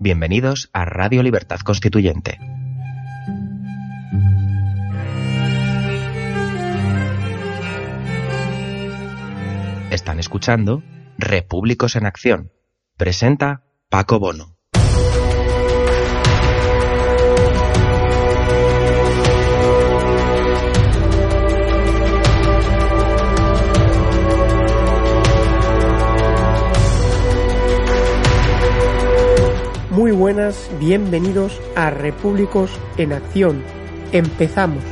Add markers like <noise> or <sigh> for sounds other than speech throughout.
Bienvenidos a Radio Libertad Constituyente. Están escuchando Repúblicos en Acción. Presenta Paco Bono. Muy buenas, bienvenidos a Repúblicos en Acción. Empezamos.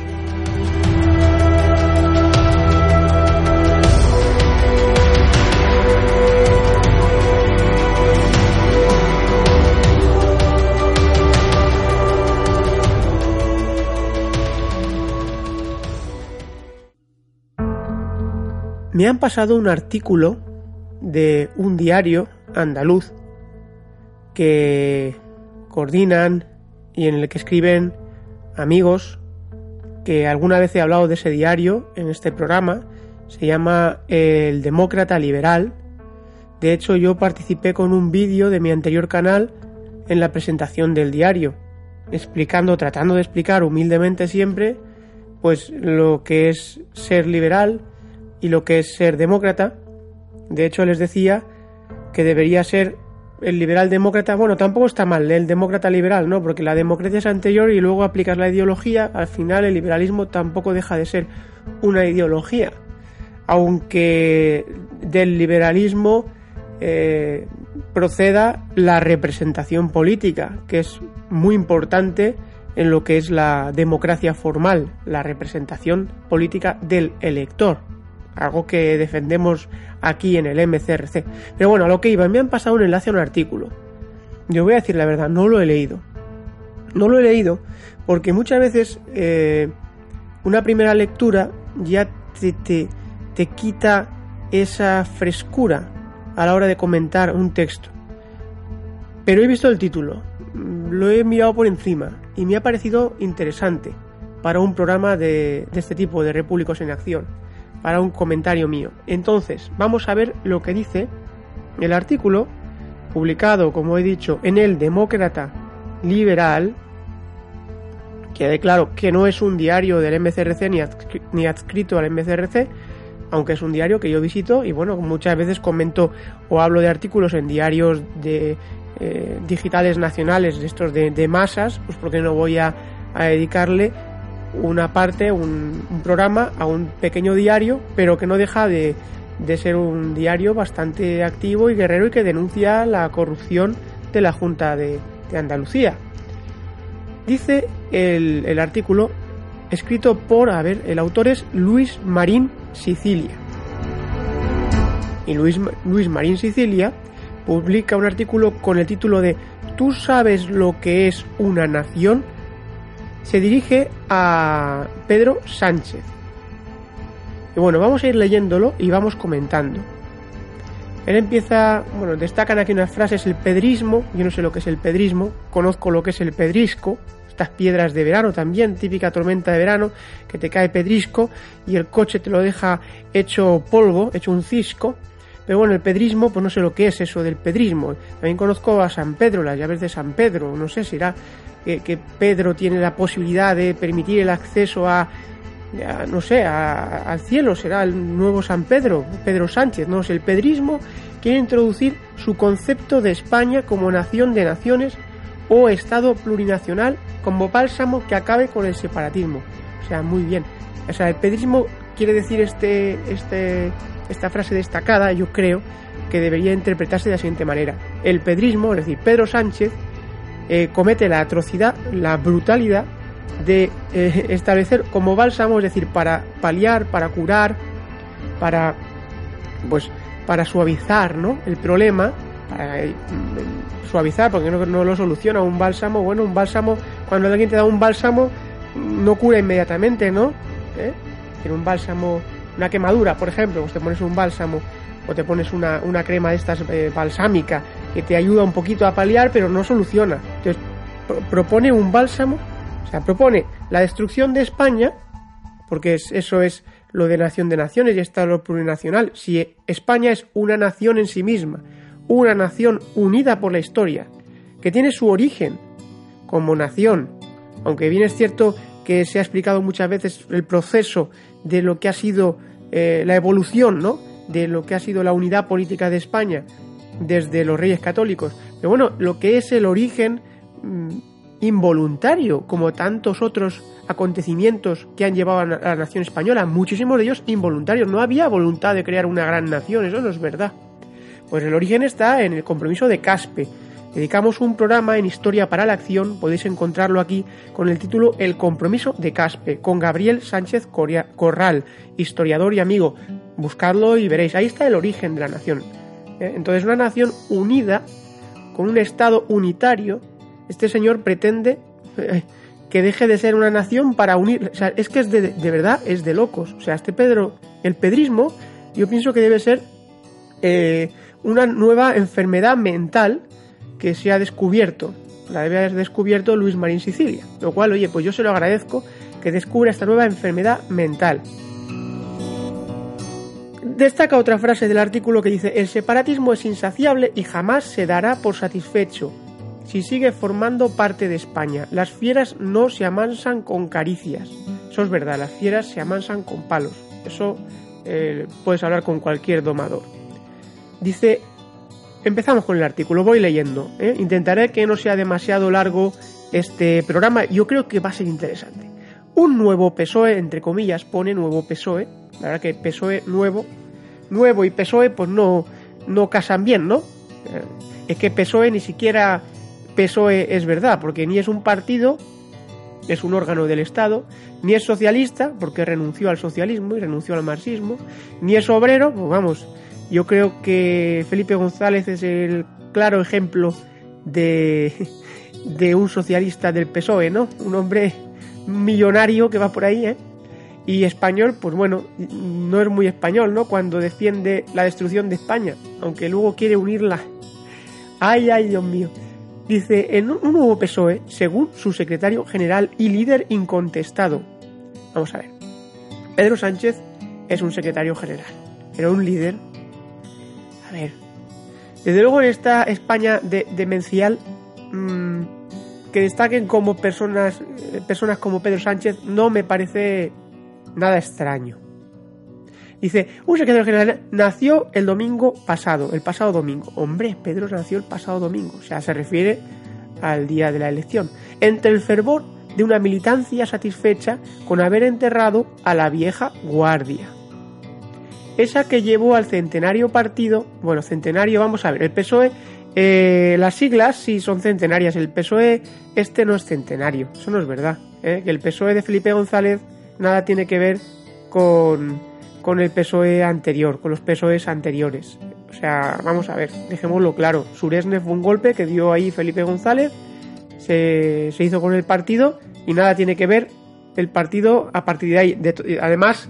Me han pasado un artículo de un diario andaluz que coordinan y en el que escriben amigos que alguna vez he hablado de ese diario en este programa. Se llama El Demócrata Liberal. De hecho, yo participé con un vídeo de mi anterior canal en la presentación del diario, explicando, tratando de explicar humildemente siempre, pues lo que es ser liberal y lo que es ser demócrata. De hecho, les decía que debería ser el liberal demócrata, bueno, tampoco está mal, el demócrata liberal, ¿no? Porque la democracia es anterior y luego aplicas la ideología, al final el liberalismo tampoco deja de ser una ideología. Aunque del liberalismo eh, proceda la representación política, que es muy importante en lo que es la democracia formal, la representación política del elector, algo que defendemos aquí en el MCRC. Pero bueno, a lo que iba, me han pasado un enlace a un artículo. Yo voy a decir la verdad, no lo he leído. No lo he leído porque muchas veces eh, una primera lectura ya te, te, te quita esa frescura a la hora de comentar un texto. Pero he visto el título, lo he mirado por encima y me ha parecido interesante para un programa de, de este tipo, de Repúblicos en Acción para un comentario mío. Entonces, vamos a ver lo que dice el artículo publicado, como he dicho, en el Demócrata Liberal, que claro que no es un diario del MCRC ni, adscrito al MCRC, aunque es un diario que yo visito y bueno, muchas veces comento o hablo de artículos en diarios de eh, digitales nacionales, de estos de, masas, pues porque no voy a dedicarle una parte, un, programa a un pequeño diario, pero que no deja de, ser un diario bastante activo y guerrero y que denuncia la corrupción de la Junta de, Andalucía. Dice el, el, artículo escrito por, a ver, el autor es Luis Marín Sicilia. Y Luis, Luis Marín Sicilia publica un artículo con el título de ¿Tú sabes lo que es una nación? Se dirige a Pedro Sánchez. Y bueno, vamos a ir leyéndolo y vamos comentando. Él empieza, bueno, destacan aquí unas frases, el pedrismo, yo no sé lo que es el pedrismo, conozco lo que es el pedrisco, estas piedras de verano también, típica tormenta de verano, que te cae pedrisco y el coche te lo deja hecho polvo, hecho un cisco. Pero bueno, el pedrismo, pues no sé lo que es eso del pedrismo. También conozco a San Pedro, las llaves de San Pedro, no sé si era que, Pedro tiene la posibilidad de permitir el acceso a, no sé, al cielo, será el nuevo San Pedro, Pedro Sánchez, no sé, el pedrismo quiere introducir su concepto de España como nación de naciones o Estado plurinacional como bálsamo que acabe con el separatismo. O sea, muy bien. O sea, el pedrismo quiere decir este, este, esta frase destacada, yo creo, que debería interpretarse de la siguiente manera. El pedrismo, es decir, Pedro Sánchez, eh, comete la atrocidad, la brutalidad de eh, establecer como bálsamo, es decir, para paliar, para curar, para pues para suavizar ¿no? el problema, para eh, suavizar, porque no, no lo soluciona. Un bálsamo, bueno, un bálsamo, cuando alguien te da un bálsamo, no cura inmediatamente, ¿no? ¿Eh? un bálsamo, una quemadura, por ejemplo, pues te pones un bálsamo o te pones una, una crema de estas balsámica que te ayuda un poquito a paliar, pero no soluciona. Entonces, propone un bálsamo, o sea, propone la destrucción de España, porque eso es lo de nación de naciones y está lo plurinacional. Si España es una nación en sí misma, una nación unida por la historia, que tiene su origen como nación, aunque bien es cierto que se ha explicado muchas veces el proceso de lo que ha sido eh, la evolución, ¿no? De lo que ha sido la unidad política de España desde los reyes católicos. Pero bueno, lo que es el origen mm, involuntario, como tantos otros acontecimientos que han llevado a la nación española, muchísimos de ellos involuntarios. No había voluntad de crear una gran nación, eso no es verdad. Pues el origen está en el compromiso de Caspe. Dedicamos un programa en Historia para la Acción, podéis encontrarlo aquí con el título El compromiso de Caspe, con Gabriel Sánchez Corral, historiador y amigo. Buscadlo y veréis, ahí está el origen de la nación. ¿Eh? Entonces, una nación unida, con un Estado unitario, este señor pretende eh, que deje de ser una nación para unir. O sea, es que es de, verdad, es de locos. O sea, este Pedro, el pedrismo, yo pienso que debe ser eh, una nueva enfermedad mental que se ha descubierto. La debe haber descubierto Luis Marín Sicilia. Lo cual, oye, pues yo se lo agradezco que descubra esta nueva enfermedad mental. Destaca otra frase del artículo que dice, el separatismo es insaciable y jamás se dará por satisfecho si sigue formando parte de España. Las fieras no se amansan con caricias. Eso es verdad, las fieras se amansan con palos. Eso eh, puedes hablar con cualquier domador. Dice, empezamos con el artículo, voy leyendo. ¿eh? Intentaré que no sea demasiado largo este programa, yo creo que va a ser interesante. Un nuevo PSOE, entre comillas, pone nuevo PSOE. La verdad que PSOE nuevo, nuevo y PSOE pues no, no casan bien, ¿no? Eh, es que PSOE ni siquiera PSOE es verdad, porque ni es un partido, es un órgano del Estado, ni es socialista, porque renunció al socialismo y renunció al marxismo, ni es obrero, pues vamos, yo creo que Felipe González es el claro ejemplo de, de un socialista del PSOE, ¿no? Un hombre millonario que va por ahí, ¿eh? Y español, pues bueno, no es muy español, ¿no? Cuando defiende la destrucción de España, aunque luego quiere unirla. Ay, ay, Dios mío. Dice, en un nuevo PSOE, según su secretario general y líder incontestado. Vamos a ver. Pedro Sánchez es un secretario general, pero un líder. A ver. Desde luego en esta España demencial, mm, que destaquen como personas, eh, personas como Pedro Sánchez no me parece nada extraño. Dice, un secretario general nació el domingo pasado, el pasado domingo. Hombre, Pedro nació el pasado domingo, o sea, se refiere al día de la elección. Entre el fervor de una militancia satisfecha con haber enterrado a la vieja guardia. Esa que llevó al centenario partido, bueno, centenario, vamos a ver, el PSOE, eh, las siglas sí son centenarias, el PSOE este no es centenario, eso no es verdad, ¿eh? que el PSOE de Felipe González nada tiene que ver con con el PSOE anterior, con los PSOEs anteriores. O sea, vamos a ver, dejémoslo claro. Suresne fue un golpe que dio ahí Felipe González, se, hizo con el partido y nada tiene que ver el partido a partir de ahí. además,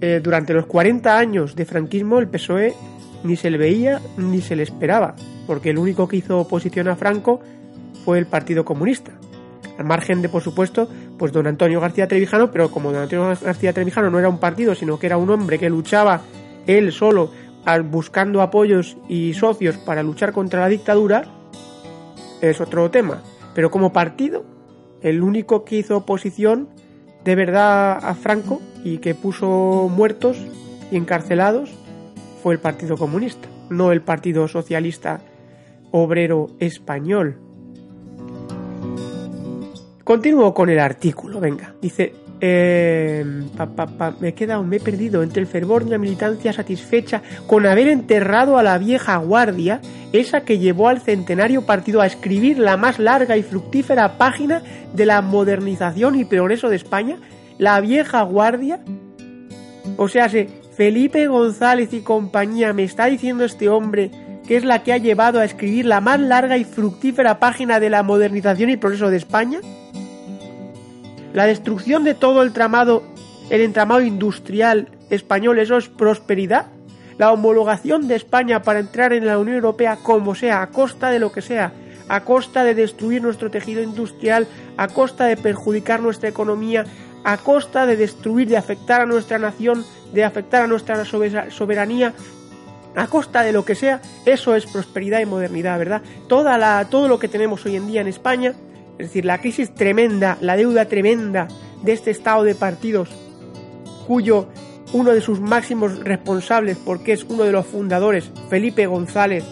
eh, durante los 40 años de franquismo, el PSOE ni se le veía ni se le esperaba, porque el único que hizo oposición a Franco fue el Partido Comunista. Al margen de, por supuesto, pues don Antonio García Trevijano, pero como don Antonio García Trevijano no era un partido, sino que era un hombre que luchaba él solo buscando apoyos y socios para luchar contra la dictadura, es otro tema. Pero como partido, el único que hizo oposición de verdad a Franco y que puso muertos y encarcelados fue el Partido Comunista, no el Partido Socialista Obrero Español. Continúo con el artículo, venga. Dice, eh, me he quedado, me he perdido entre el fervor de una militancia satisfecha con haber enterrado a la vieja guardia, esa que llevó al centenario partido a escribir la más larga y fructífera página de la modernización y progreso de España, la vieja guardia. O sea, Felipe González y compañía, me está diciendo este hombre que es la que ha llevado a escribir la más larga y fructífera página de la modernización y progreso de España? La destrucción de todo el tramado, el entramado industrial español, ¿eso es prosperidad? La homologación de España para entrar en la Unión Europea como sea, a costa de lo que sea, a costa de destruir nuestro tejido industrial, a costa de perjudicar nuestra economía, a costa de destruir, de afectar a nuestra nación, de afectar a nuestra soberanía, a costa de lo que sea, eso es prosperidad y modernidad, ¿verdad? Toda la, todo lo que tenemos hoy en día en España, es decir, la crisis tremenda, la deuda tremenda de este estado de partidos, cuyo uno de sus máximos responsables, porque es uno de los fundadores, Felipe González,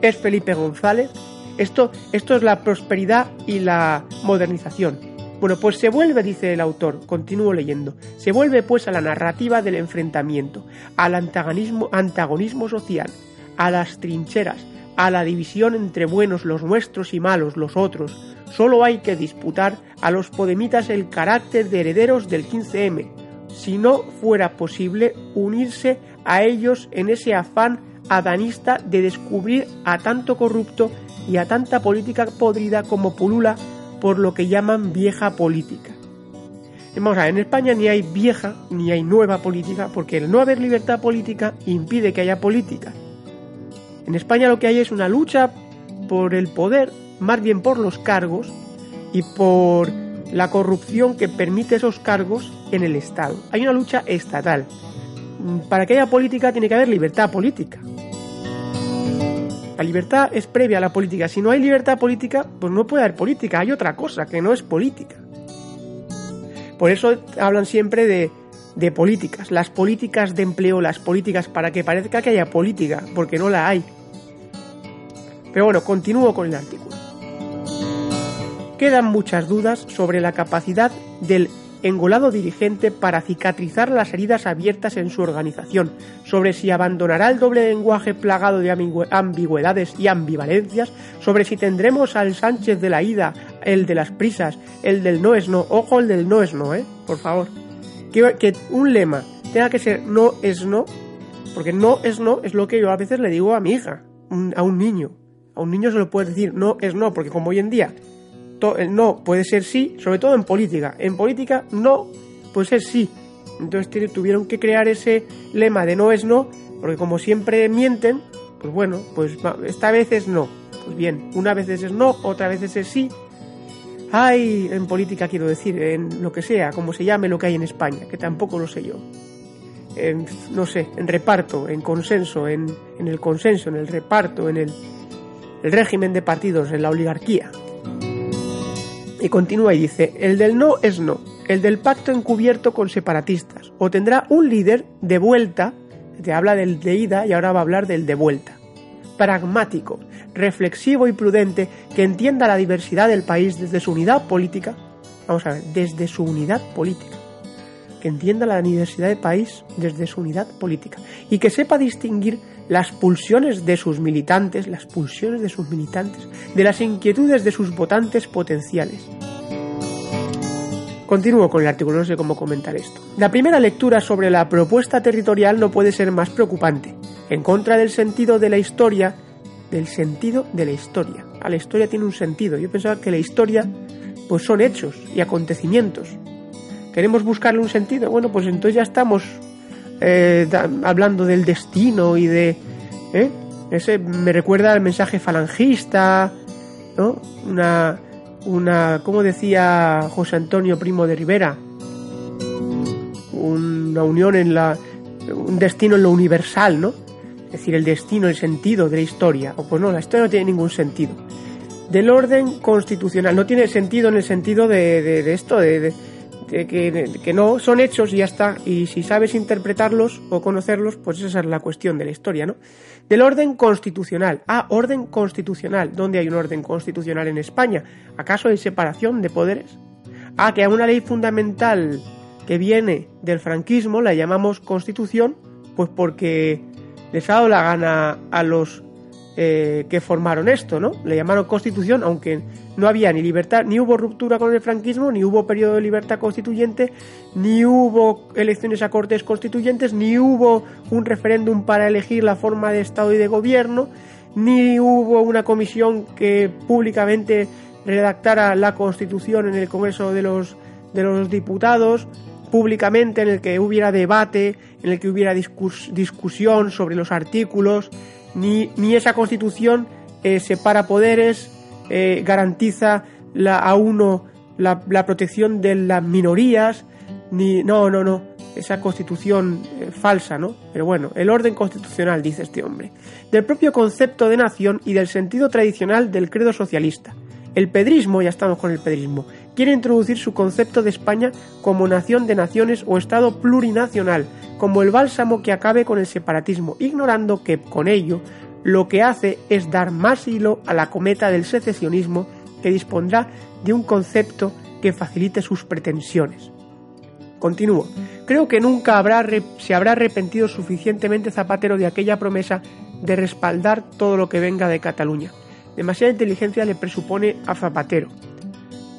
es Felipe González, esto, esto es la prosperidad y la modernización. Bueno, pues se vuelve, dice el autor, continúo leyendo, se vuelve pues a la narrativa del enfrentamiento, al antagonismo, antagonismo social, a las trincheras, a la división entre buenos los nuestros y malos los otros. Solo hay que disputar a los podemitas el carácter de herederos del 15M, si no fuera posible unirse a ellos en ese afán adanista de descubrir a tanto corrupto y a tanta política podrida como pulula por lo que llaman vieja política. Vamos a ver, en España ni hay vieja ni hay nueva política porque el no haber libertad política impide que haya política. En España lo que hay es una lucha por el poder, más bien por los cargos y por la corrupción que permite esos cargos en el Estado. Hay una lucha estatal. Para que haya política tiene que haber libertad política. La libertad es previa a la política. Si no hay libertad política, pues no puede haber política. Hay otra cosa que no es política. Por eso hablan siempre de, de políticas. Las políticas de empleo, las políticas para que parezca que haya política, porque no la hay. Pero bueno, continúo con el artículo. Quedan muchas dudas sobre la capacidad del engolado dirigente para cicatrizar las heridas abiertas en su organización, sobre si abandonará el doble lenguaje plagado de ambigüedades y ambivalencias, sobre si tendremos al Sánchez de la ida, el de las prisas, el del no es no, ojo el del no es no, ¿eh? Por favor. Que, un lema tenga que ser no es no, porque no es no es lo que yo a veces le digo a mi hija, a un niño. A un niño se lo puede decir no es no, porque como hoy en día el no puede ser sí, sobre todo en política. En política no puede ser sí. Entonces tuvieron que crear ese lema de no es no, porque como siempre mienten, pues bueno, pues esta vez es no. Pues bien, una vez es no, otra vez es sí. Hay en política, quiero decir, en lo que sea, como se llame lo que hay en España, que tampoco lo sé yo. En, no sé, en reparto, en consenso, en, en el consenso, en el reparto, en el, el régimen de partidos, en la oligarquía. Y continúa y dice, el del no es no, el del pacto encubierto con separatistas, o tendrá un líder de vuelta, te habla del de ida y ahora va a hablar del de vuelta, pragmático, reflexivo y prudente, que entienda la diversidad del país desde su unidad política, vamos a ver, desde su unidad política, que entienda la diversidad del país desde su unidad política, y que sepa distinguir las pulsiones de sus militantes, las pulsiones de sus militantes, de las inquietudes de sus votantes potenciales. Continúo con el artículo, no sé cómo comentar esto. La primera lectura sobre la propuesta territorial no puede ser más preocupante. En contra del sentido de la historia, del sentido de la historia. A la historia tiene un sentido. Yo pensaba que la historia pues son hechos y acontecimientos. ¿Queremos buscarle un sentido? Bueno, pues entonces ya estamos eh, hablando del destino y de... ¿eh? Ese me recuerda al mensaje falangista, ¿no? Una, una, como decía José Antonio Primo de Rivera, una unión en la, un destino en lo universal, ¿no? Es decir, el destino, el sentido de la historia. O pues no, la historia no tiene ningún sentido. Del orden constitucional, no tiene sentido en el sentido de, esto, de, que, no son hechos y ya está. Y si sabes interpretarlos o conocerlos, pues esa es la cuestión de la historia, ¿no? Del orden constitucional. Ah, orden constitucional. ¿Dónde hay un orden constitucional en España? ¿Acaso hay separación de poderes? Ah, que a una ley fundamental que viene del franquismo la llamamos constitución, pues porque les ha dado la gana a los eh, que formaron esto, ¿no? Le llamaron constitución, aunque no había ni libertad, ni hubo ruptura con el franquismo, ni hubo periodo de libertad constituyente, ni hubo elecciones a cortes constituyentes, ni hubo un referéndum para elegir la forma de Estado y de gobierno, ni hubo una comisión que públicamente redactara la constitución en el Congreso de los, de los Diputados, públicamente en el que hubiera debate, en el que hubiera discusión sobre los artículos, ni, ni esa constitución eh, separa poderes, eh, garantiza la, a uno la, protección de las minorías, ni no, no, no, esa constitución eh, falsa, ¿no? Pero bueno, el orden constitucional, dice este hombre, del propio concepto de nación y del sentido tradicional del credo socialista. El pedrismo, ya estamos con el pedrismo, quiere introducir su concepto de España como nación de naciones o Estado plurinacional, como el bálsamo que acabe con el separatismo, ignorando que con ello lo que hace es dar más hilo a la cometa del secesionismo que dispondrá de un concepto que facilite sus pretensiones. Continúo. Creo que nunca habrá se habrá arrepentido suficientemente Zapatero de aquella promesa de respaldar todo lo que venga de Cataluña. Demasiada inteligencia le presupone a Zapatero.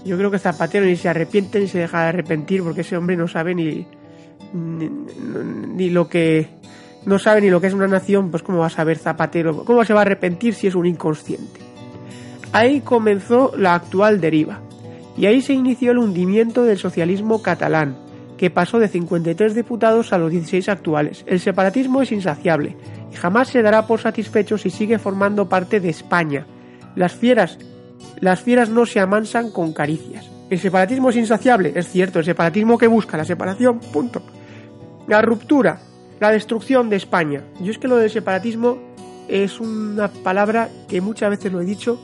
Yo creo que Zapatero ni se arrepiente ni se deja de arrepentir porque ese hombre no sabe ni, ni, lo que no sabe ni lo que es una nación, pues cómo va a saber Zapatero, cómo se va a arrepentir si es un inconsciente. Ahí comenzó la actual deriva y ahí se inició el hundimiento del socialismo catalán, que pasó de 53 diputados a los 16 actuales. El separatismo es insaciable y jamás se dará por satisfecho si sigue formando parte de España. Las fieras, las fieras no se amansan con caricias. El separatismo es insaciable, es cierto, el separatismo que busca la separación, punto. La ruptura, la destrucción de España. Yo es que lo del separatismo es una palabra que muchas veces lo he dicho,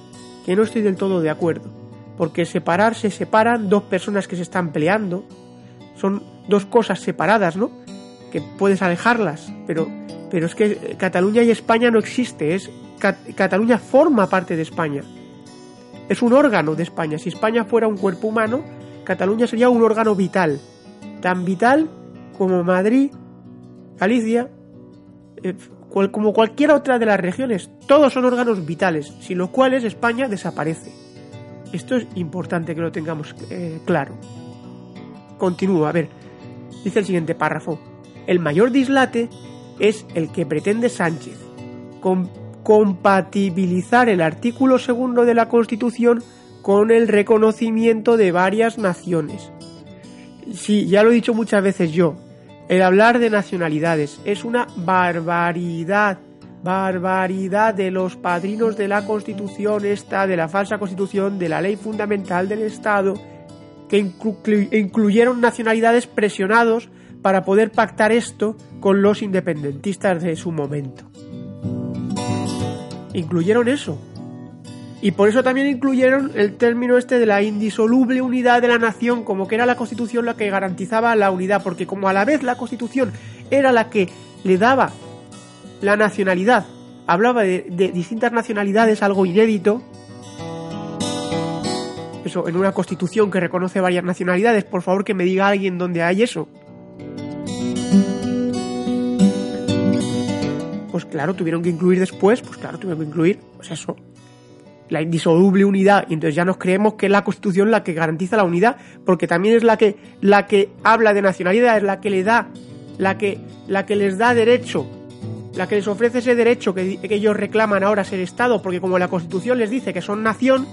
que no estoy del todo de acuerdo. Porque separar se separan dos personas que se están peleando. Son dos cosas separadas, ¿no? Que puedes alejarlas, pero, pero es que Cataluña y España no existe, es Cataluña forma parte de España. Es un órgano de España. Si España fuera un cuerpo humano, Cataluña sería un órgano vital. Tan vital como Madrid, Galicia, eh, como cualquier otra de las regiones. Todos son órganos vitales, sin los cuales España desaparece. Esto es importante que lo tengamos eh, claro. Continúo, a ver. Dice el siguiente párrafo. El mayor dislate es el que pretende Sánchez, compatibilizar el artículo segundo de la Constitución con el reconocimiento de varias naciones. Sí, ya lo he dicho muchas veces yo, el hablar de nacionalidades es una barbaridad, barbaridad de los padrinos de la Constitución esta, de la falsa Constitución, de la ley fundamental del Estado, que incluyeron nacionalidades presionados para poder pactar esto con los independentistas de su momento incluyeron eso. Y por eso también incluyeron el término este de la indisoluble unidad de la nación, como que era la constitución la que garantizaba la unidad, porque como a la vez la constitución era la que le daba la nacionalidad, hablaba de, distintas nacionalidades, algo inédito, eso, en una constitución que reconoce varias nacionalidades, por favor que me diga alguien dónde hay eso. Pues claro, tuvieron que incluir después, pues claro, tuvieron que incluir, pues eso, la indisoluble unidad. Y entonces ya nos creemos que es la Constitución la que garantiza la unidad, porque también es la que, la que habla de nacionalidad, es la que le da, la que, la que les da derecho, la que les ofrece ese derecho que, que ellos reclaman ahora ser Estado, porque como la Constitución les dice que son nación,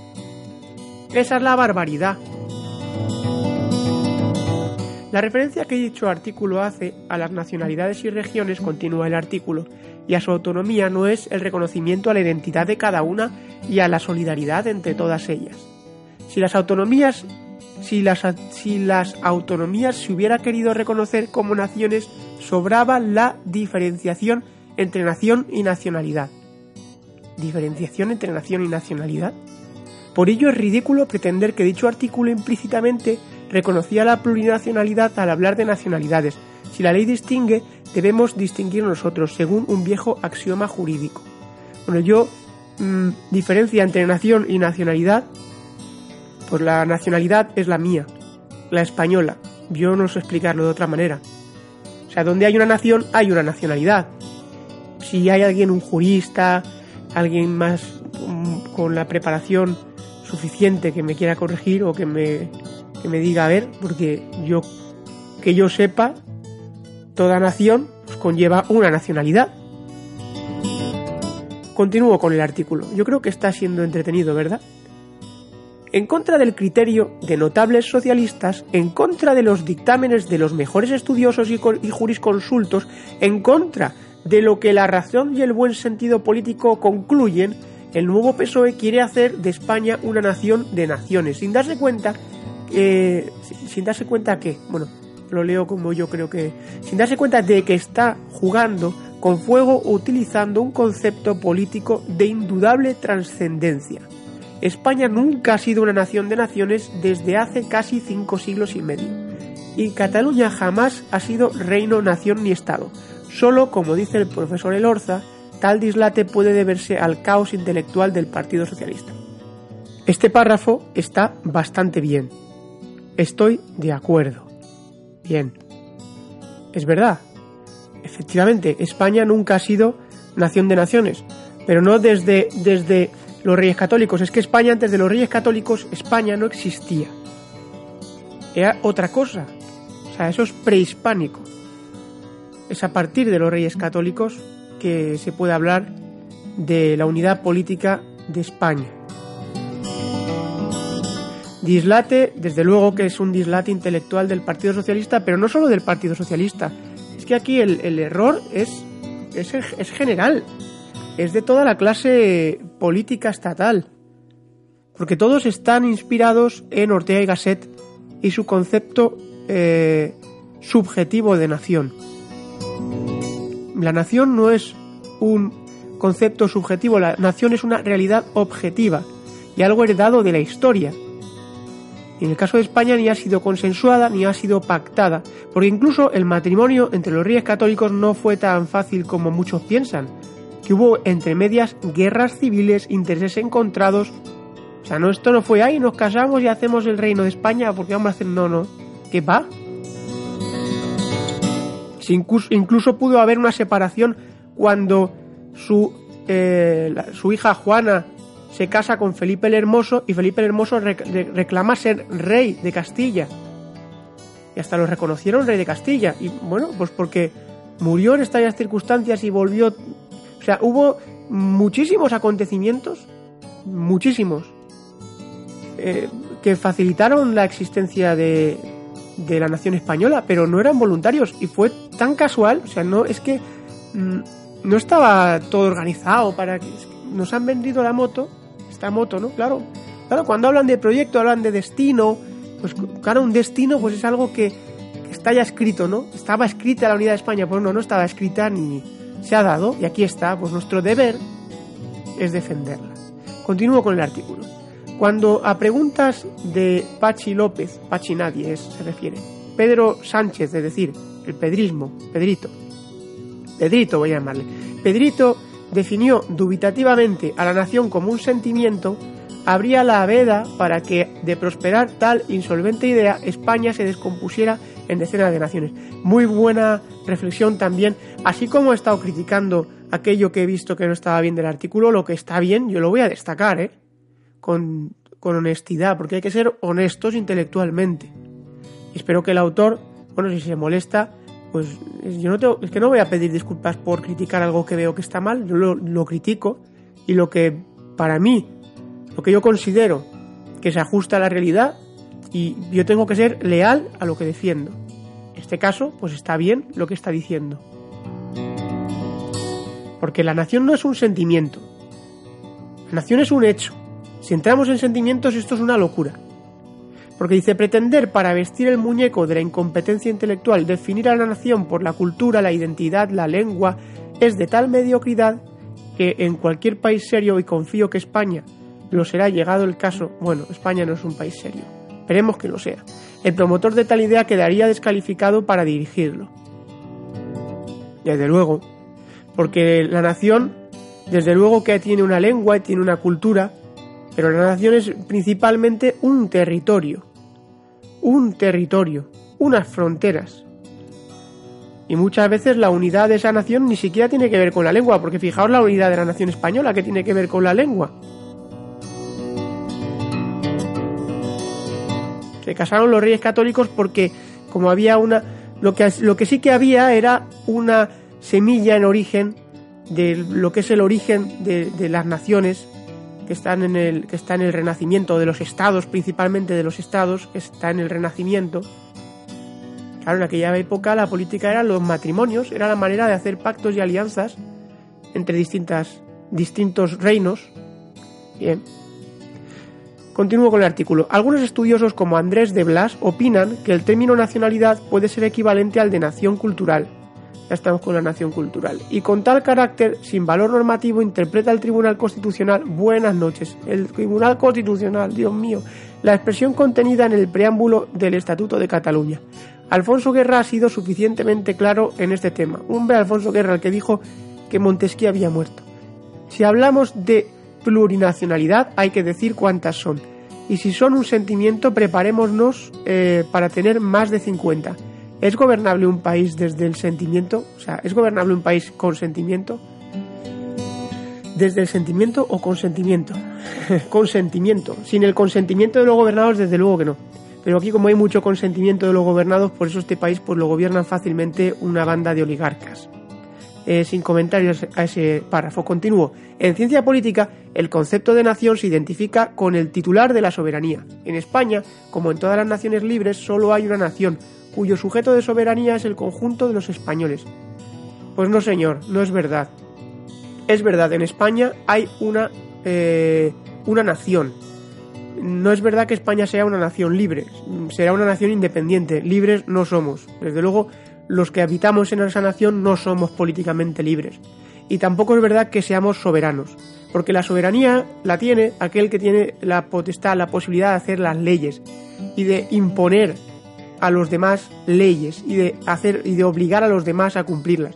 esa es la barbaridad. La referencia que dicho artículo hace a las nacionalidades y regiones, continúa el artículo, y a su autonomía no es el reconocimiento a la identidad de cada una y a la solidaridad entre todas ellas. Si las autonomías si las, si las autonomías se hubiera querido reconocer como naciones, sobraba la diferenciación entre nación y nacionalidad. ¿Diferenciación entre nación y nacionalidad? Por ello es ridículo pretender que dicho artículo implícitamente reconocía la plurinacionalidad al hablar de nacionalidades. Si la ley distingue, debemos distinguir nosotros según un viejo axioma jurídico. Bueno, yo mm, diferencia entre nación y nacionalidad, pues la nacionalidad es la mía, la española. Yo no sé explicarlo de otra manera. O sea, donde hay una nación hay una nacionalidad. Si hay alguien, un jurista, alguien más mm, con la preparación suficiente que me quiera corregir o que me, que me diga a ver, porque yo que yo sepa, toda nación pues, conlleva una nacionalidad. Continúo con el artículo. Yo creo que está siendo entretenido, ¿verdad? En contra del criterio de notables socialistas, en contra de los dictámenes de los mejores estudiosos y, jurisconsultos, en contra de lo que la razón y el buen sentido político concluyen, el nuevo PSOE quiere hacer de España una nación de naciones, sin darse cuenta, eh, sin darse cuenta que, bueno, lo leo como yo creo que, sin darse cuenta de que está jugando con fuego utilizando un concepto político de indudable trascendencia. España nunca ha sido una nación de naciones desde hace casi cinco siglos y medio, y Cataluña jamás ha sido reino, nación ni Estado. Solo, como dice el profesor Elorza, tal dislate puede deberse al caos intelectual del Partido Socialista. Este párrafo está bastante bien. Estoy de acuerdo. Bien. Es verdad. Efectivamente, España nunca ha sido nación de naciones, pero no desde, desde los reyes católicos. Es que España, antes de los reyes católicos, España no existía. Era otra cosa. O sea, eso es prehispánico es a partir de los reyes católicos que se puede hablar de la unidad política de España. Dislate, desde luego que es un dislate intelectual del Partido Socialista, pero no solo del Partido Socialista. Es que aquí el, error es, es, es, general, es de toda la clase política estatal. Porque todos están inspirados en Ortega y Gasset y su concepto eh, subjetivo de nación la nación no es un concepto subjetivo, la nación es una realidad objetiva y algo heredado de la historia. En el caso de España ni ha sido consensuada ni ha sido pactada, porque incluso el matrimonio entre los reyes católicos no fue tan fácil como muchos piensan, que hubo entre medias guerras civiles, intereses encontrados. O sea, no, esto no fue ahí, nos casamos y hacemos el reino de España porque vamos a hacer. No, no. ¿Qué va? Incluso, pudo haber una separación cuando su, eh, su hija Juana se casa con Felipe el Hermoso y Felipe el Hermoso reclama ser rey de Castilla. Y hasta lo reconocieron rey de Castilla. Y bueno, pues porque murió en estas circunstancias y volvió... O sea, hubo muchísimos acontecimientos, muchísimos, eh, que facilitaron la existencia de, de la nación española, pero no eran voluntarios y fue tan casual, o sea, no es que mm, no estaba todo organizado para que nos han vendido la moto, esta moto, ¿no? Claro, claro, cuando hablan de proyecto hablan de destino, pues claro, un destino pues es algo que, está ya escrito, ¿no? Estaba escrita la unidad de España, pues no, no estaba escrita ni se ha dado y aquí está, pues nuestro deber es defenderla. Continúo con el artículo. Cuando a preguntas de Pachi López, Pachi nadie es, se refiere, Pedro Sánchez, es decir, el pedrismo, Pedrito, Pedrito voy a llamarle, Pedrito definió dubitativamente a la nación como un sentimiento, habría la veda para que, de prosperar tal insolvente idea, España se descompusiera en decenas de naciones. Muy buena reflexión también, así como he estado criticando aquello que he visto que no estaba bien del artículo, lo que está bien, yo lo voy a destacar, ¿eh? con, honestidad, porque hay que ser honestos intelectualmente. espero que el autor, bueno, si se molesta, pues yo no tengo, es que no voy a pedir disculpas por criticar algo que veo que está mal, yo lo, critico y lo que para mí, lo que yo considero que se ajusta a la realidad y yo tengo que ser leal a lo que defiendo. En este caso, pues está bien lo que está diciendo. Porque la nación no es un sentimiento. La nación es un hecho. Si entramos en sentimientos, esto es una locura. Porque dice pretender para vestir el muñeco de la incompetencia intelectual, definir a la nación por la cultura, la identidad, la lengua, es de tal mediocridad que en cualquier país serio, y confío que España lo será llegado el caso, bueno, España no es un país serio, esperemos que lo sea, el promotor de tal idea quedaría descalificado para dirigirlo. Desde luego, porque la nación, desde luego que tiene una lengua y tiene una cultura, pero la nación es principalmente un territorio, un territorio, unas fronteras. Y muchas veces la unidad de esa nación ni siquiera tiene que ver con la lengua, porque fijaos la unidad de la nación española que tiene que ver con la lengua. Se casaron los reyes católicos porque como había una lo que, lo que sí que había era una semilla en origen de lo que es el origen de, de las naciones que están en el que está en el renacimiento de los estados principalmente de los estados que está en el renacimiento claro en aquella época la política era los matrimonios era la manera de hacer pactos y alianzas entre distintas distintos reinos bien Continúo con el artículo. Algunos estudiosos como Andrés de Blas opinan que el término nacionalidad puede ser equivalente al de nación cultural. Ya estamos con la nación cultural. Y con tal carácter, sin valor normativo, interpreta el Tribunal Constitucional. Buenas noches. El Tribunal Constitucional, Dios mío. La expresión contenida en el preámbulo del Estatuto de Cataluña. Alfonso Guerra ha sido suficientemente claro en este tema. Hombre, Alfonso Guerra, el que dijo que Montesquieu había muerto. Si hablamos de plurinacionalidad hay que decir cuántas son. Y si son un sentimiento, preparémonos eh, para tener más de 50. ¿Es gobernable un país desde el sentimiento? O sea, ¿es gobernable un país con sentimiento? ¿Desde el sentimiento o consentimiento? <laughs> consentimiento. Sin el consentimiento de los gobernados, desde luego que no. Pero aquí como hay mucho consentimiento de los gobernados, por eso este país pues lo gobiernan fácilmente una banda de oligarcas. Eh, sin comentarios a ese párrafo. Continúo. En ciencia política, el concepto de nación se identifica con el titular de la soberanía. En España, como en todas las naciones libres, solo hay una nación, cuyo sujeto de soberanía es el conjunto de los españoles. Pues no, señor, no es verdad. Es verdad, en España hay una, eh, una nación. No es verdad que España sea una nación libre, será una nación independiente. Libres no somos. Desde luego, los que habitamos en esa nación no somos políticamente libres. Y tampoco es verdad que seamos soberanos, porque la soberanía la tiene aquel que tiene la potestad, la posibilidad de hacer las leyes y de imponer a los demás leyes y de hacer y de obligar a los demás a cumplirlas.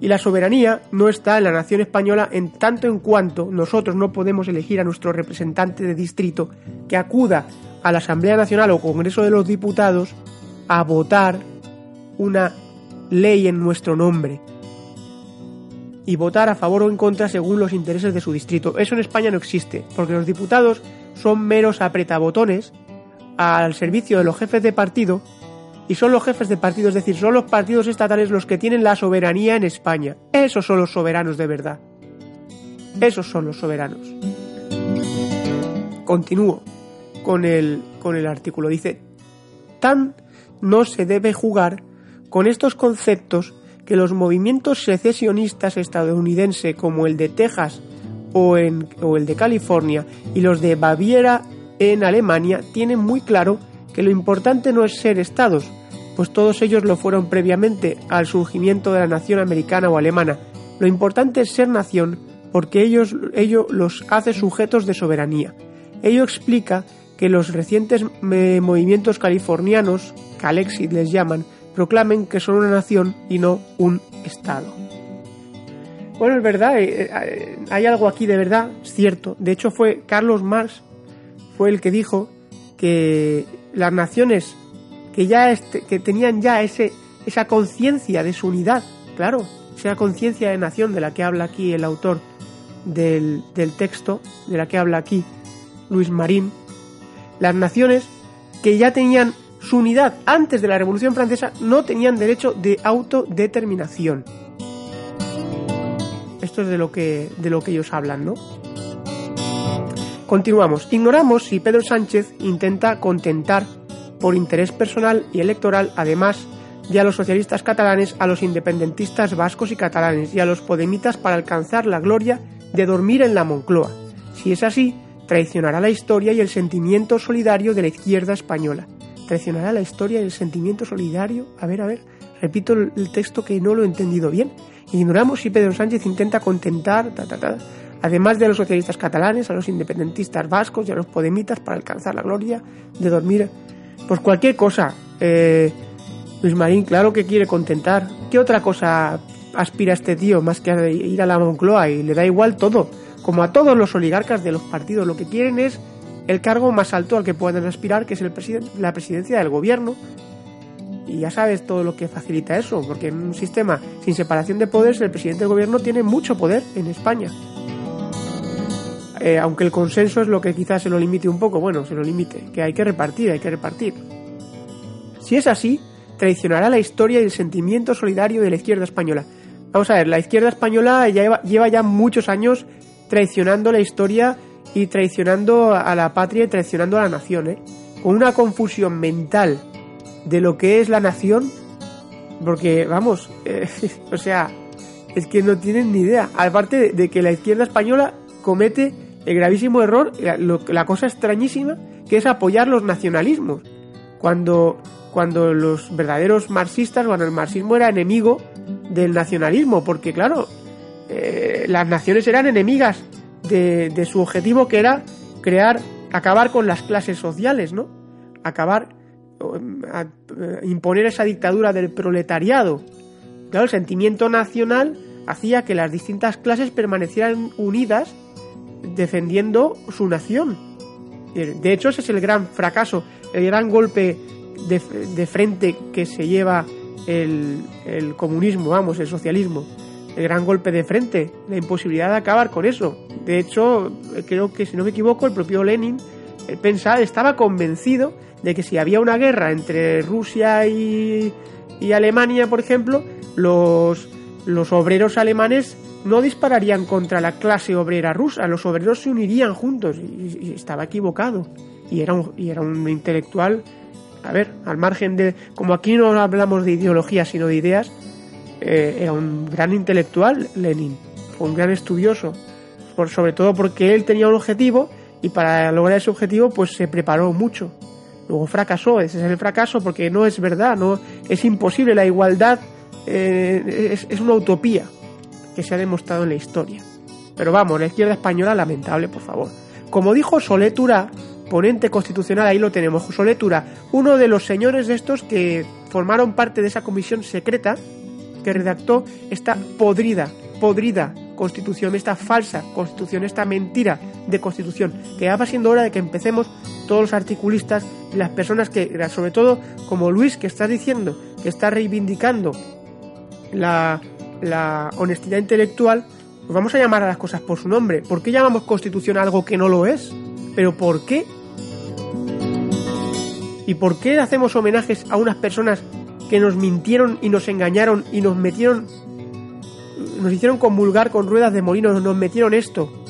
Y la soberanía no está en la nación española en tanto en cuanto nosotros no podemos elegir a nuestro representante de distrito que acuda a la Asamblea Nacional o Congreso de los Diputados a votar una ley en nuestro nombre y votar a favor o en contra según los intereses de su distrito. Eso en España no existe, porque los diputados son meros apretabotones al servicio de los jefes de partido y son los jefes de partido, es decir, son los partidos estatales los que tienen la soberanía en España. Esos son los soberanos de verdad. Esos son los soberanos. Continúo con el, con el artículo. Dice, tan no se debe jugar con estos conceptos que los movimientos secesionistas estadounidenses como el de Texas o, en, o el de California y los de Baviera en Alemania tienen muy claro que lo importante no es ser estados, pues todos ellos lo fueron previamente al surgimiento de la nación americana o alemana. Lo importante es ser nación porque ellos, ello los hace sujetos de soberanía. Ello explica que los recientes movimientos californianos, Calexit les llaman, proclamen que son una nación y no un Estado. Bueno, es verdad, eh, eh, hay algo aquí de verdad, cierto. De hecho, fue Carlos Marx, fue el que dijo que las naciones que ya este, que tenían ya ese, esa conciencia de su unidad, claro, esa conciencia de nación de la que habla aquí el autor del, del texto, de la que habla aquí Luis Marín, las naciones que ya tenían su unidad antes de la Revolución Francesa no tenían derecho de autodeterminación. Esto es de lo que, de lo que ellos hablan, ¿no? Continuamos. Ignoramos si Pedro Sánchez intenta contentar por interés personal y electoral, además de a los socialistas catalanes, a los independentistas vascos y catalanes y a los podemitas para alcanzar la gloria de dormir en la Moncloa. Si es así, traicionará la historia y el sentimiento solidario de la izquierda española traicionará la historia y el sentimiento solidario. A ver, a ver, repito el texto que no lo he entendido bien. Ignoramos si Pedro Sánchez intenta contentar, ta, ta, ta, además de los socialistas catalanes, a los independentistas vascos y a los podemitas para alcanzar la gloria de dormir. Pues cualquier cosa. Eh, Luis Marín, claro que quiere contentar. ¿Qué otra cosa aspira este tío más que a ir a la Moncloa y le da igual todo? Como a todos los oligarcas de los partidos, lo que quieren es el cargo más alto al que pueden aspirar, que es el la presidencia del gobierno. Y ya sabes todo lo que facilita eso, porque en un sistema sin separación de poderes el presidente del gobierno tiene mucho poder en España. Eh, aunque el consenso es lo que quizás se lo limite un poco, bueno, se lo limite, que hay que repartir, hay que repartir. Si es así, traicionará la historia y el sentimiento solidario de la izquierda española. Vamos a ver, la izquierda española lleva, ya muchos años traicionando la historia y traicionando a la patria y traicionando a la nación, ¿eh? con una confusión mental de lo que es la nación, porque vamos, eh, <laughs> o sea, es que no tienen ni idea. Aparte de que la izquierda española comete el gravísimo error, la, cosa extrañísima, que es apoyar los nacionalismos. Cuando, cuando los verdaderos marxistas, cuando el marxismo era enemigo del nacionalismo, porque claro, eh, las naciones eran enemigas de, su objetivo que era crear, acabar con las clases sociales, ¿no? Acabar, eh, imponer esa dictadura del proletariado. Claro, el sentimiento nacional hacía que las distintas clases permanecieran unidas defendiendo su nación. De hecho, ese es el gran fracaso, el gran golpe de, frente que se lleva el, comunismo, vamos, el socialismo. El gran golpe de frente, la imposibilidad de acabar con eso. De hecho, creo que si no me equivoco, el propio Lenin pensaba, estaba convencido de que si había una guerra entre Rusia y, y Alemania, por ejemplo, los, los obreros alemanes no dispararían contra la clase obrera rusa, los obreros se unirían juntos y, estaba equivocado. Y era, un, y era un intelectual, a ver, al margen de, como aquí no hablamos de ideología sino de ideas, eh, era un gran intelectual Lenin, fue un gran estudioso, por, sobre todo porque él tenía un objetivo y para lograr ese objetivo pues se preparó mucho. Luego fracasó, ese es el fracaso porque no es verdad, no es imposible, la igualdad eh, es, es una utopía que se ha demostrado en la historia. Pero vamos, la izquierda española lamentable, por favor. Como dijo Soletura, ponente constitucional, ahí lo tenemos, Soletura, uno de los señores de estos que formaron parte de esa comisión secreta que redactó esta podrida, podrida constitución, esta falsa constitución, esta mentira de constitución, que ya va siendo hora de que empecemos todos los articulistas y las personas que, sobre todo como Luis, que está diciendo, que está reivindicando la la honestidad intelectual, pues vamos a llamar a las cosas por su nombre. ¿Por qué llamamos constitución algo que no lo es? ¿Pero por qué? ¿Y por qué hacemos homenajes a unas personas que nos mintieron y nos engañaron y nos metieron, nos hicieron convulgar con ruedas de molino, nos metieron esto,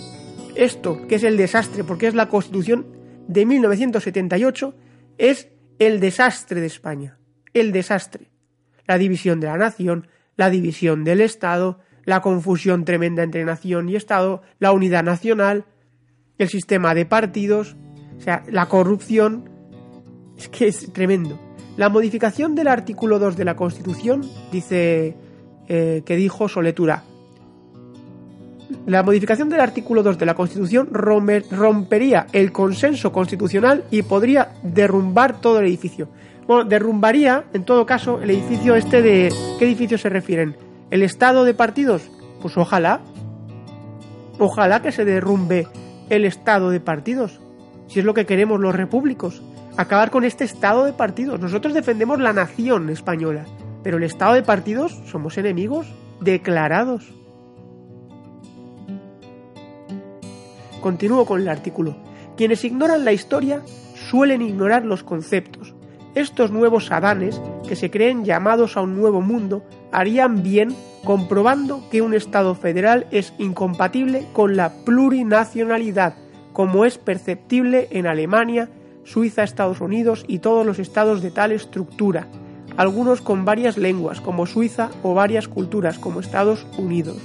esto, que es el desastre, porque es la constitución de 1978, es el desastre de España, el desastre. La división de la nación, la división del Estado, la confusión tremenda entre nación y Estado, la unidad nacional, el sistema de partidos, o sea, la corrupción. Es que es tremendo. La modificación del artículo 2 de la Constitución dice eh, que dijo Soletura. La modificación del artículo 2 de la Constitución rompería el consenso constitucional y podría derrumbar todo el edificio. Bueno, derrumbaría, en todo caso, el edificio este de... ¿Qué edificio se refieren? ¿El estado de partidos? Pues ojalá. Ojalá que se derrumbe el estado de partidos. Si es lo que queremos los repúblicos. Acabar con este estado de partidos. Nosotros defendemos la nación española. Pero el estado de partidos somos enemigos declarados. Continúo con el artículo. Quienes ignoran la historia suelen ignorar los conceptos, estos nuevos Adanes, que se creen llamados a un nuevo mundo, harían bien comprobando que un Estado federal es incompatible con la plurinacionalidad, como es perceptible en Alemania, Suiza, Estados Unidos y todos los estados de tal estructura, algunos con varias lenguas, como Suiza, o varias culturas, como Estados Unidos.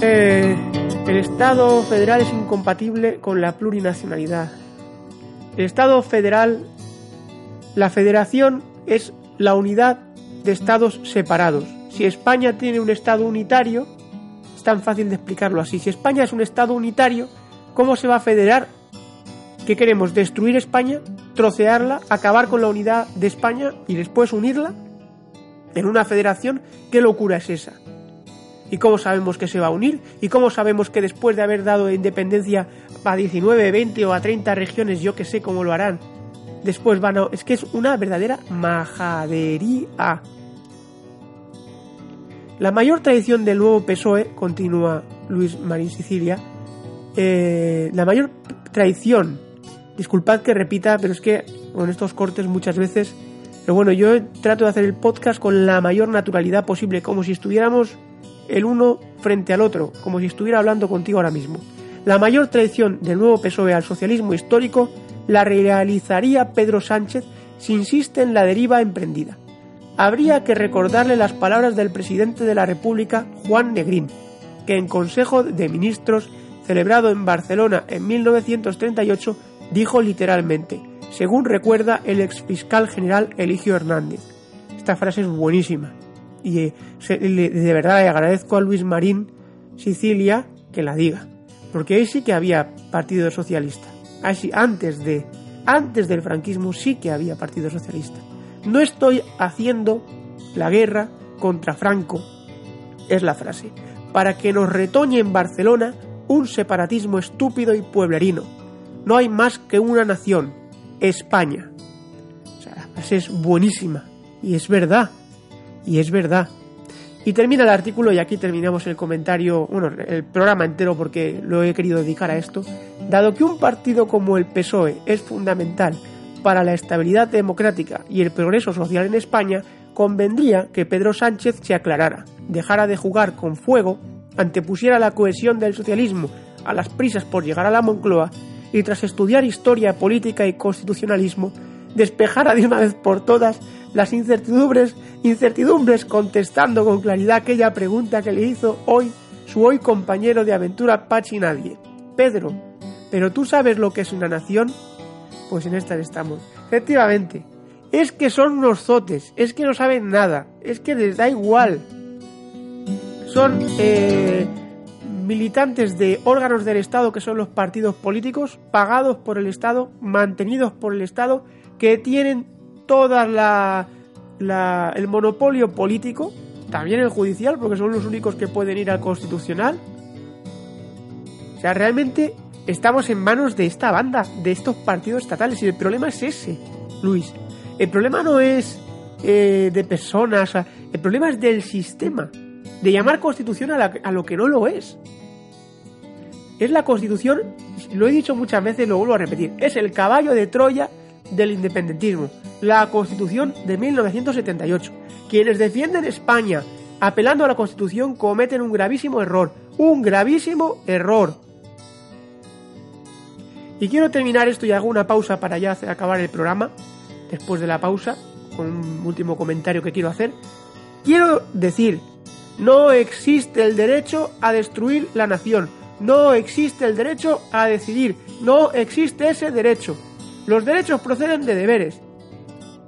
Eh, el Estado federal es incompatible con la plurinacionalidad. El Estado federal, la federación es la unidad de estados separados. Si España tiene un Estado unitario, es tan fácil de explicarlo así. Si España es un Estado unitario, ¿cómo se va a federar? ¿Qué queremos? ¿Destruir España? ¿Trocearla? ¿Acabar con la unidad de España y después unirla? ¿En una federación? ¿Qué locura es esa? ¿Y cómo sabemos que se va a unir? ¿Y cómo sabemos que después de haber dado independencia a 19, 20 o a 30 regiones, yo que sé cómo lo harán, Después van a... Es que es una verdadera majadería. La mayor tradición del nuevo PSOE, continúa Luis Marín Sicilia, eh, la mayor traición, disculpad que repita, pero es que con estos cortes muchas veces, pero bueno, yo trato de hacer el podcast con la mayor naturalidad posible, como si estuviéramos el uno frente al otro, como si estuviera hablando contigo ahora mismo. La mayor traición del nuevo PSOE al socialismo histórico la realizaría Pedro Sánchez si insiste en la deriva emprendida. Habría que recordarle las palabras del presidente de la República, Juan Negrín, que en Consejo de Ministros celebrado en Barcelona en 1938 dijo literalmente, según recuerda el exfiscal general Eligio Hernández. Esta frase es buenísima y eh, de verdad le agradezco a Luis Marín Sicilia que la diga, porque ahí sí que había Partido Socialista. Así, antes de antes del franquismo sí que había Partido Socialista. No estoy haciendo la guerra contra Franco, es la frase, para que nos retoñe en Barcelona un separatismo estúpido y pueblerino. No hay más que una nación, España. O sea, la frase es buenísima y es verdad y es verdad. Y termina el artículo y aquí terminamos el comentario, el programa entero porque lo he querido dedicar a esto. Dado que un partido como el PSOE es fundamental para la estabilidad democrática y el progreso social en España, convendría que Pedro Sánchez se aclarara, dejara de jugar con fuego, antepusiera la cohesión del socialismo a las prisas por llegar a la Moncloa y tras estudiar historia, política y constitucionalismo, despejara de una vez por todas las incertidumbres, incertidumbres contestando con claridad aquella pregunta que le hizo hoy su hoy compañero de aventura Pachi Nadie. Pedro, ¿pero tú sabes lo que es una nación? Pues en esta estamos. Efectivamente, es que son unos zotes, es que no saben nada, es que les da igual. Son eh, militantes de órganos del Estado que son los partidos políticos, pagados por el Estado, mantenidos por el Estado, que tienen toda la, el monopolio político, también el judicial, porque son los únicos que pueden ir al constitucional. O sea, realmente estamos en manos de esta banda, de estos partidos estatales, y el problema es ese, Luis. El problema no es eh, de personas, el problema es del sistema, de llamar constitución a, a lo que no lo es. Es la constitución, lo he dicho muchas veces, lo vuelvo a repetir, es el caballo de Troya del independentismo, la Constitución de 1978. Quienes defienden España apelando a la Constitución cometen un gravísimo error, un gravísimo error. Y quiero terminar esto y hago una pausa para ya acabar el programa, después de la pausa, con un último comentario que quiero hacer. Quiero decir, no existe el derecho a destruir la nación, no existe el derecho a decidir, no existe ese derecho. Los derechos proceden de deberes.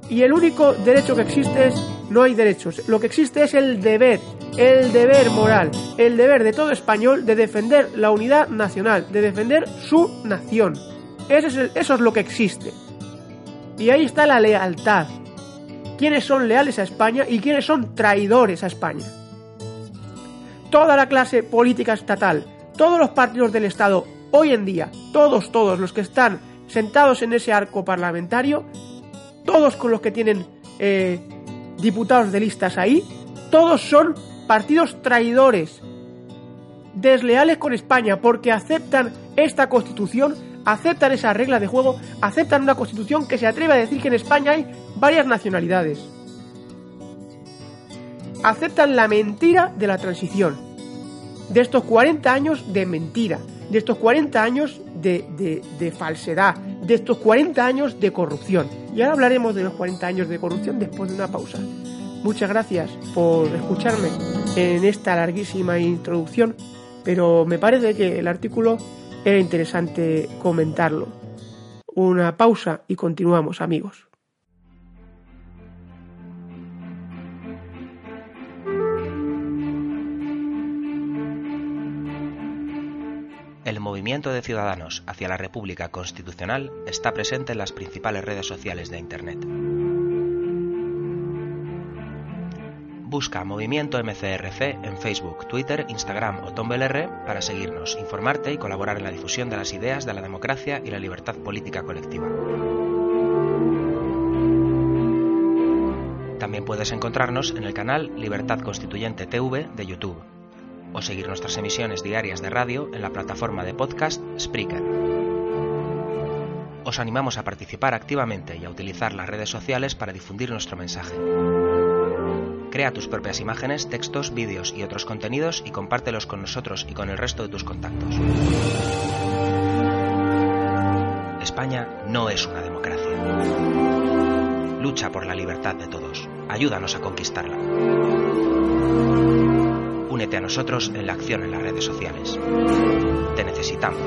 Y el único derecho que existe es no hay derechos. Lo que existe es el deber, el deber moral, el deber de todo español de defender la unidad nacional, de defender su nación. Eso es, eso es lo que existe. Y ahí está la lealtad. ¿Quiénes son leales a España y quiénes son traidores a España? Toda la clase política estatal, todos los partidos del Estado, hoy en día, todos, todos los que están sentados en ese arco parlamentario, todos con los que tienen eh, diputados de listas ahí, todos son partidos traidores, desleales con España, porque aceptan esta constitución, aceptan esa regla de juego, aceptan una constitución que se atreve a decir que en España hay varias nacionalidades. Aceptan la mentira de la transición, de estos 40 años de mentira, de estos 40 años de, falsedad, de estos 40 años de corrupción. Y ahora hablaremos de los 40 años de corrupción después de una pausa. Muchas gracias por escucharme en esta larguísima introducción, pero me parece que el artículo era interesante comentarlo. Una pausa y continuamos amigos. El movimiento de ciudadanos hacia la República Constitucional está presente en las principales redes sociales de Internet. Busca Movimiento MCRC en Facebook, Twitter, Instagram o Tumblr para seguirnos, informarte y colaborar en la difusión de las ideas de la democracia y la libertad política colectiva. También puedes encontrarnos en el canal Libertad Constituyente TV de YouTube o seguir nuestras emisiones diarias de radio en la plataforma de podcast Spreaker. Os animamos a participar activamente y a utilizar las redes sociales para difundir nuestro mensaje. Crea tus propias imágenes, textos, vídeos y otros contenidos y compártelos con nosotros y con el resto de tus contactos. España no es una democracia. Lucha por la libertad de todos. Ayúdanos a conquistarla. Únete a nosotros en la acción en las redes sociales. Te necesitamos.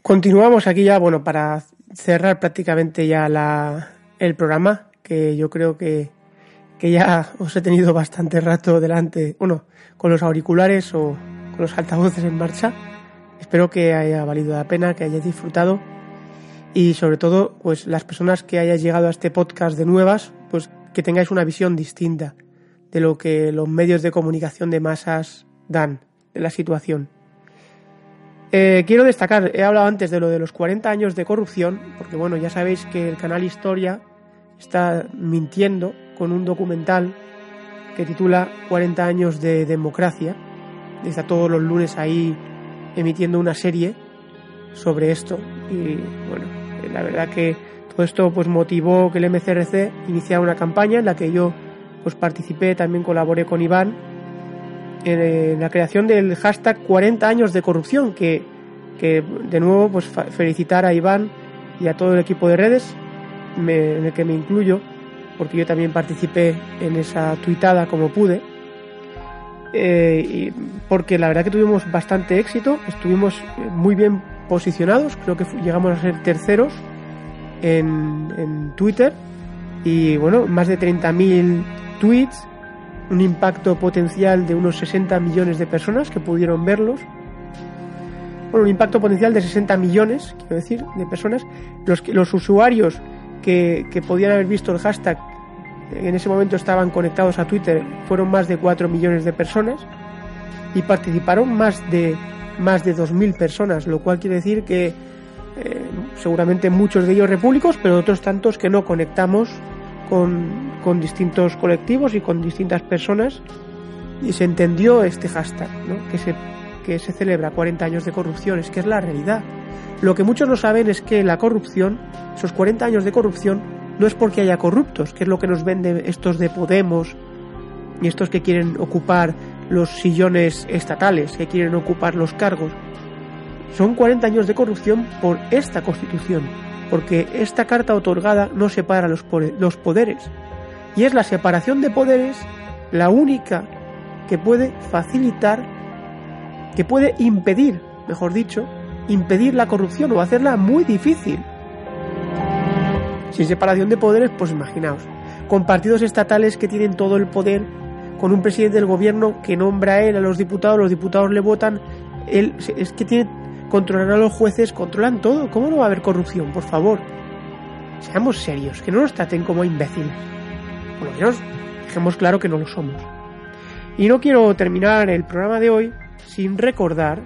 Continuamos aquí ya, bueno, para cerrar prácticamente ya la, el programa, que yo creo que, que ya os he tenido bastante rato delante, bueno, con los auriculares o con los altavoces en marcha. Espero que haya valido la pena, que hayáis disfrutado y sobre todo, pues las personas que hayáis llegado a este podcast de nuevas, pues que tengáis una visión distinta de lo que los medios de comunicación de masas dan de la situación. Eh, quiero destacar, he hablado antes de lo de los 40 años de corrupción, porque bueno, ya sabéis que el canal Historia está mintiendo con un documental que titula 40 años de democracia. Está todos los lunes ahí emitiendo una serie sobre esto. Y bueno, la verdad que todo esto pues motivó que el MCRC iniciara una campaña en la que yo pues participé, también colaboré con Iván en la creación del hashtag 40 años de corrupción que, que de nuevo pues felicitar a Iván y a todo el equipo de redes en el que me incluyo porque yo también participé en esa tuitada como pude eh, porque la verdad que tuvimos bastante éxito, estuvimos eh, muy bien posicionados, creo que llegamos a ser terceros en, en Twitter y bueno, más de 30.000 tweets, un impacto potencial de unos 60 millones de personas que pudieron verlos. Bueno, un impacto potencial de 60 millones, quiero decir, de personas. Los, los usuarios que, que podían haber visto el hashtag en ese momento estaban conectados a Twitter fueron más de 4 millones de personas y participaron más de más de 2.000 personas, lo cual quiere decir que eh, seguramente muchos de ellos repúblicos, pero otros tantos que no conectamos con, con, distintos colectivos y con distintas personas y se entendió este hashtag, ¿no? que, se, que se celebra 40 años de corrupción, es que es la realidad. Lo que muchos no saben es que la corrupción, esos 40 años de corrupción, no es porque haya corruptos, que es lo que nos venden estos de Podemos y estos que quieren ocupar los sillones estatales, que quieren ocupar los cargos. Son 40 años de corrupción por esta constitución, porque esta carta otorgada no separa los, poderes. Y es la separación de poderes la única que puede facilitar, que puede impedir, mejor dicho, impedir la corrupción o hacerla muy difícil. Sin separación de poderes, pues imaginaos, con partidos estatales que tienen todo el poder, con un presidente del gobierno que nombra a él a los diputados, los diputados le votan, él es que tiene controlan a los jueces, controlan todo. ¿Cómo no va a haber corrupción? Por favor. Seamos serios, que no nos traten como imbéciles. Por lo menos dejemos claro que no lo somos. Y no quiero terminar el programa de hoy sin recordar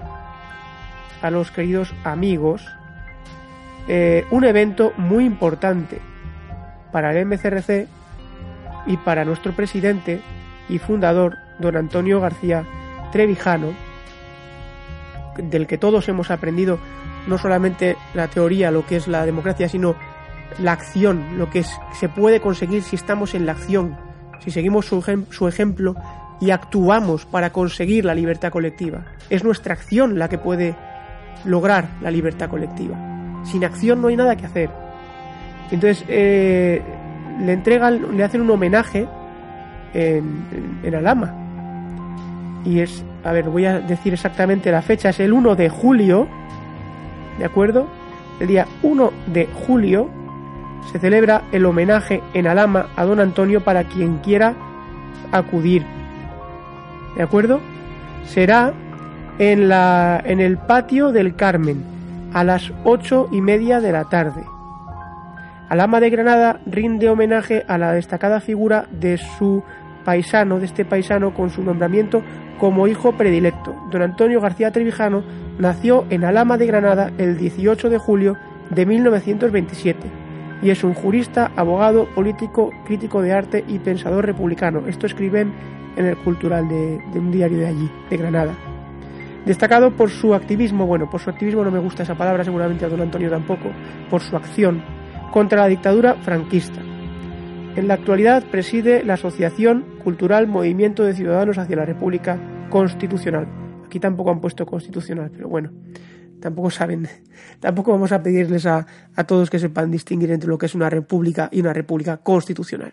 a los queridos amigos eh, un evento muy importante para el MCRC y para nuestro presidente y fundador, don Antonio García Trevijano, del que todos hemos aprendido no solamente la teoría, lo que es la democracia, sino la acción, lo que se puede conseguir si estamos en la acción, si seguimos su ejemplo y actuamos para conseguir la libertad colectiva. Es nuestra acción la que puede lograr la libertad colectiva. Sin acción no hay nada que hacer. Entonces, eh, le entregan, le hacen un homenaje en, en Alama. Y es, a ver, voy a decir exactamente la fecha, es el 1 de julio, ¿de acuerdo? El día 1 de julio se celebra el homenaje en Alama a don Antonio para quien quiera acudir. ¿De acuerdo? Será en, la, en el patio del Carmen, a las ocho y media de la tarde. Alama de Granada rinde homenaje a la destacada figura de su paisano, de este paisano con su nombramiento como hijo predilecto. Don Antonio García Trevijano nació en Alama de Granada el 18 de julio de 1927 y es un jurista, abogado, político, crítico de arte y pensador republicano. Esto escriben en el Cultural de, de un diario de allí, de Granada. Destacado por su activismo, bueno, por su activismo no me gusta esa palabra, seguramente a don Antonio tampoco, por su acción contra la dictadura franquista. En la actualidad preside la Asociación Cultural Movimiento de Ciudadanos hacia la República Constitucional. Aquí tampoco han puesto constitucional, pero bueno, tampoco saben, <laughs> tampoco vamos a pedirles a, todos que sepan distinguir entre lo que es una república y una república constitucional.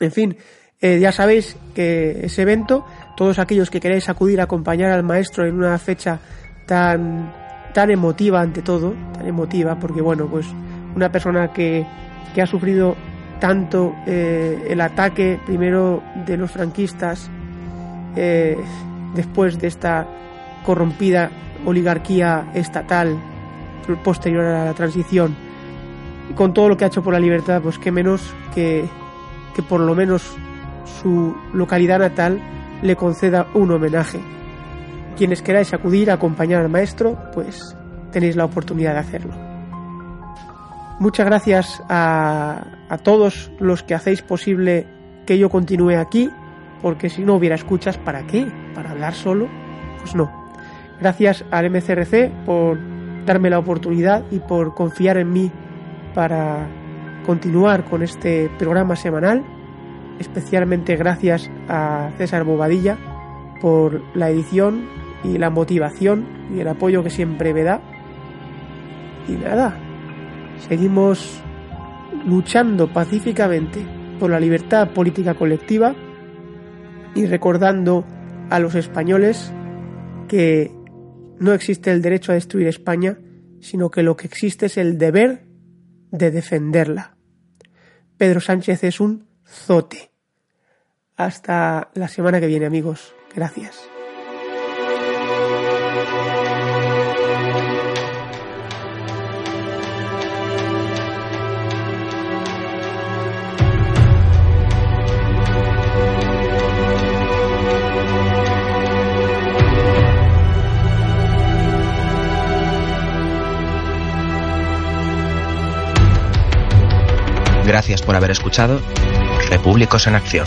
En fin, eh, ya sabéis que ese evento, todos aquellos que queréis acudir a acompañar al maestro en una fecha tan, tan emotiva ante todo, tan emotiva, porque bueno, pues una persona que, que ha sufrido tanto eh, el ataque primero de los franquistas, eh, después de esta corrompida oligarquía estatal posterior a la transición, con todo lo que ha hecho por la libertad, pues qué menos que, que por lo menos su localidad natal le conceda un homenaje. Quienes queráis acudir a acompañar al maestro, pues tenéis la oportunidad de hacerlo. Muchas gracias a, todos los que hacéis posible que yo continúe aquí, porque si no hubiera escuchas, ¿para qué? ¿Para hablar solo? Pues no. Gracias al MCRC por darme la oportunidad y por confiar en mí para continuar con este programa semanal. Especialmente gracias a César Bobadilla por la edición y la motivación y el apoyo que siempre me da. Y nada, seguimos luchando pacíficamente por la libertad política colectiva y recordando a los españoles que no existe el derecho a destruir España, sino que lo que existe es el deber de defenderla. Pedro Sánchez es un zote. Hasta la semana que viene, amigos. Gracias. Gracias por haber escuchado Repúblicos en Acción.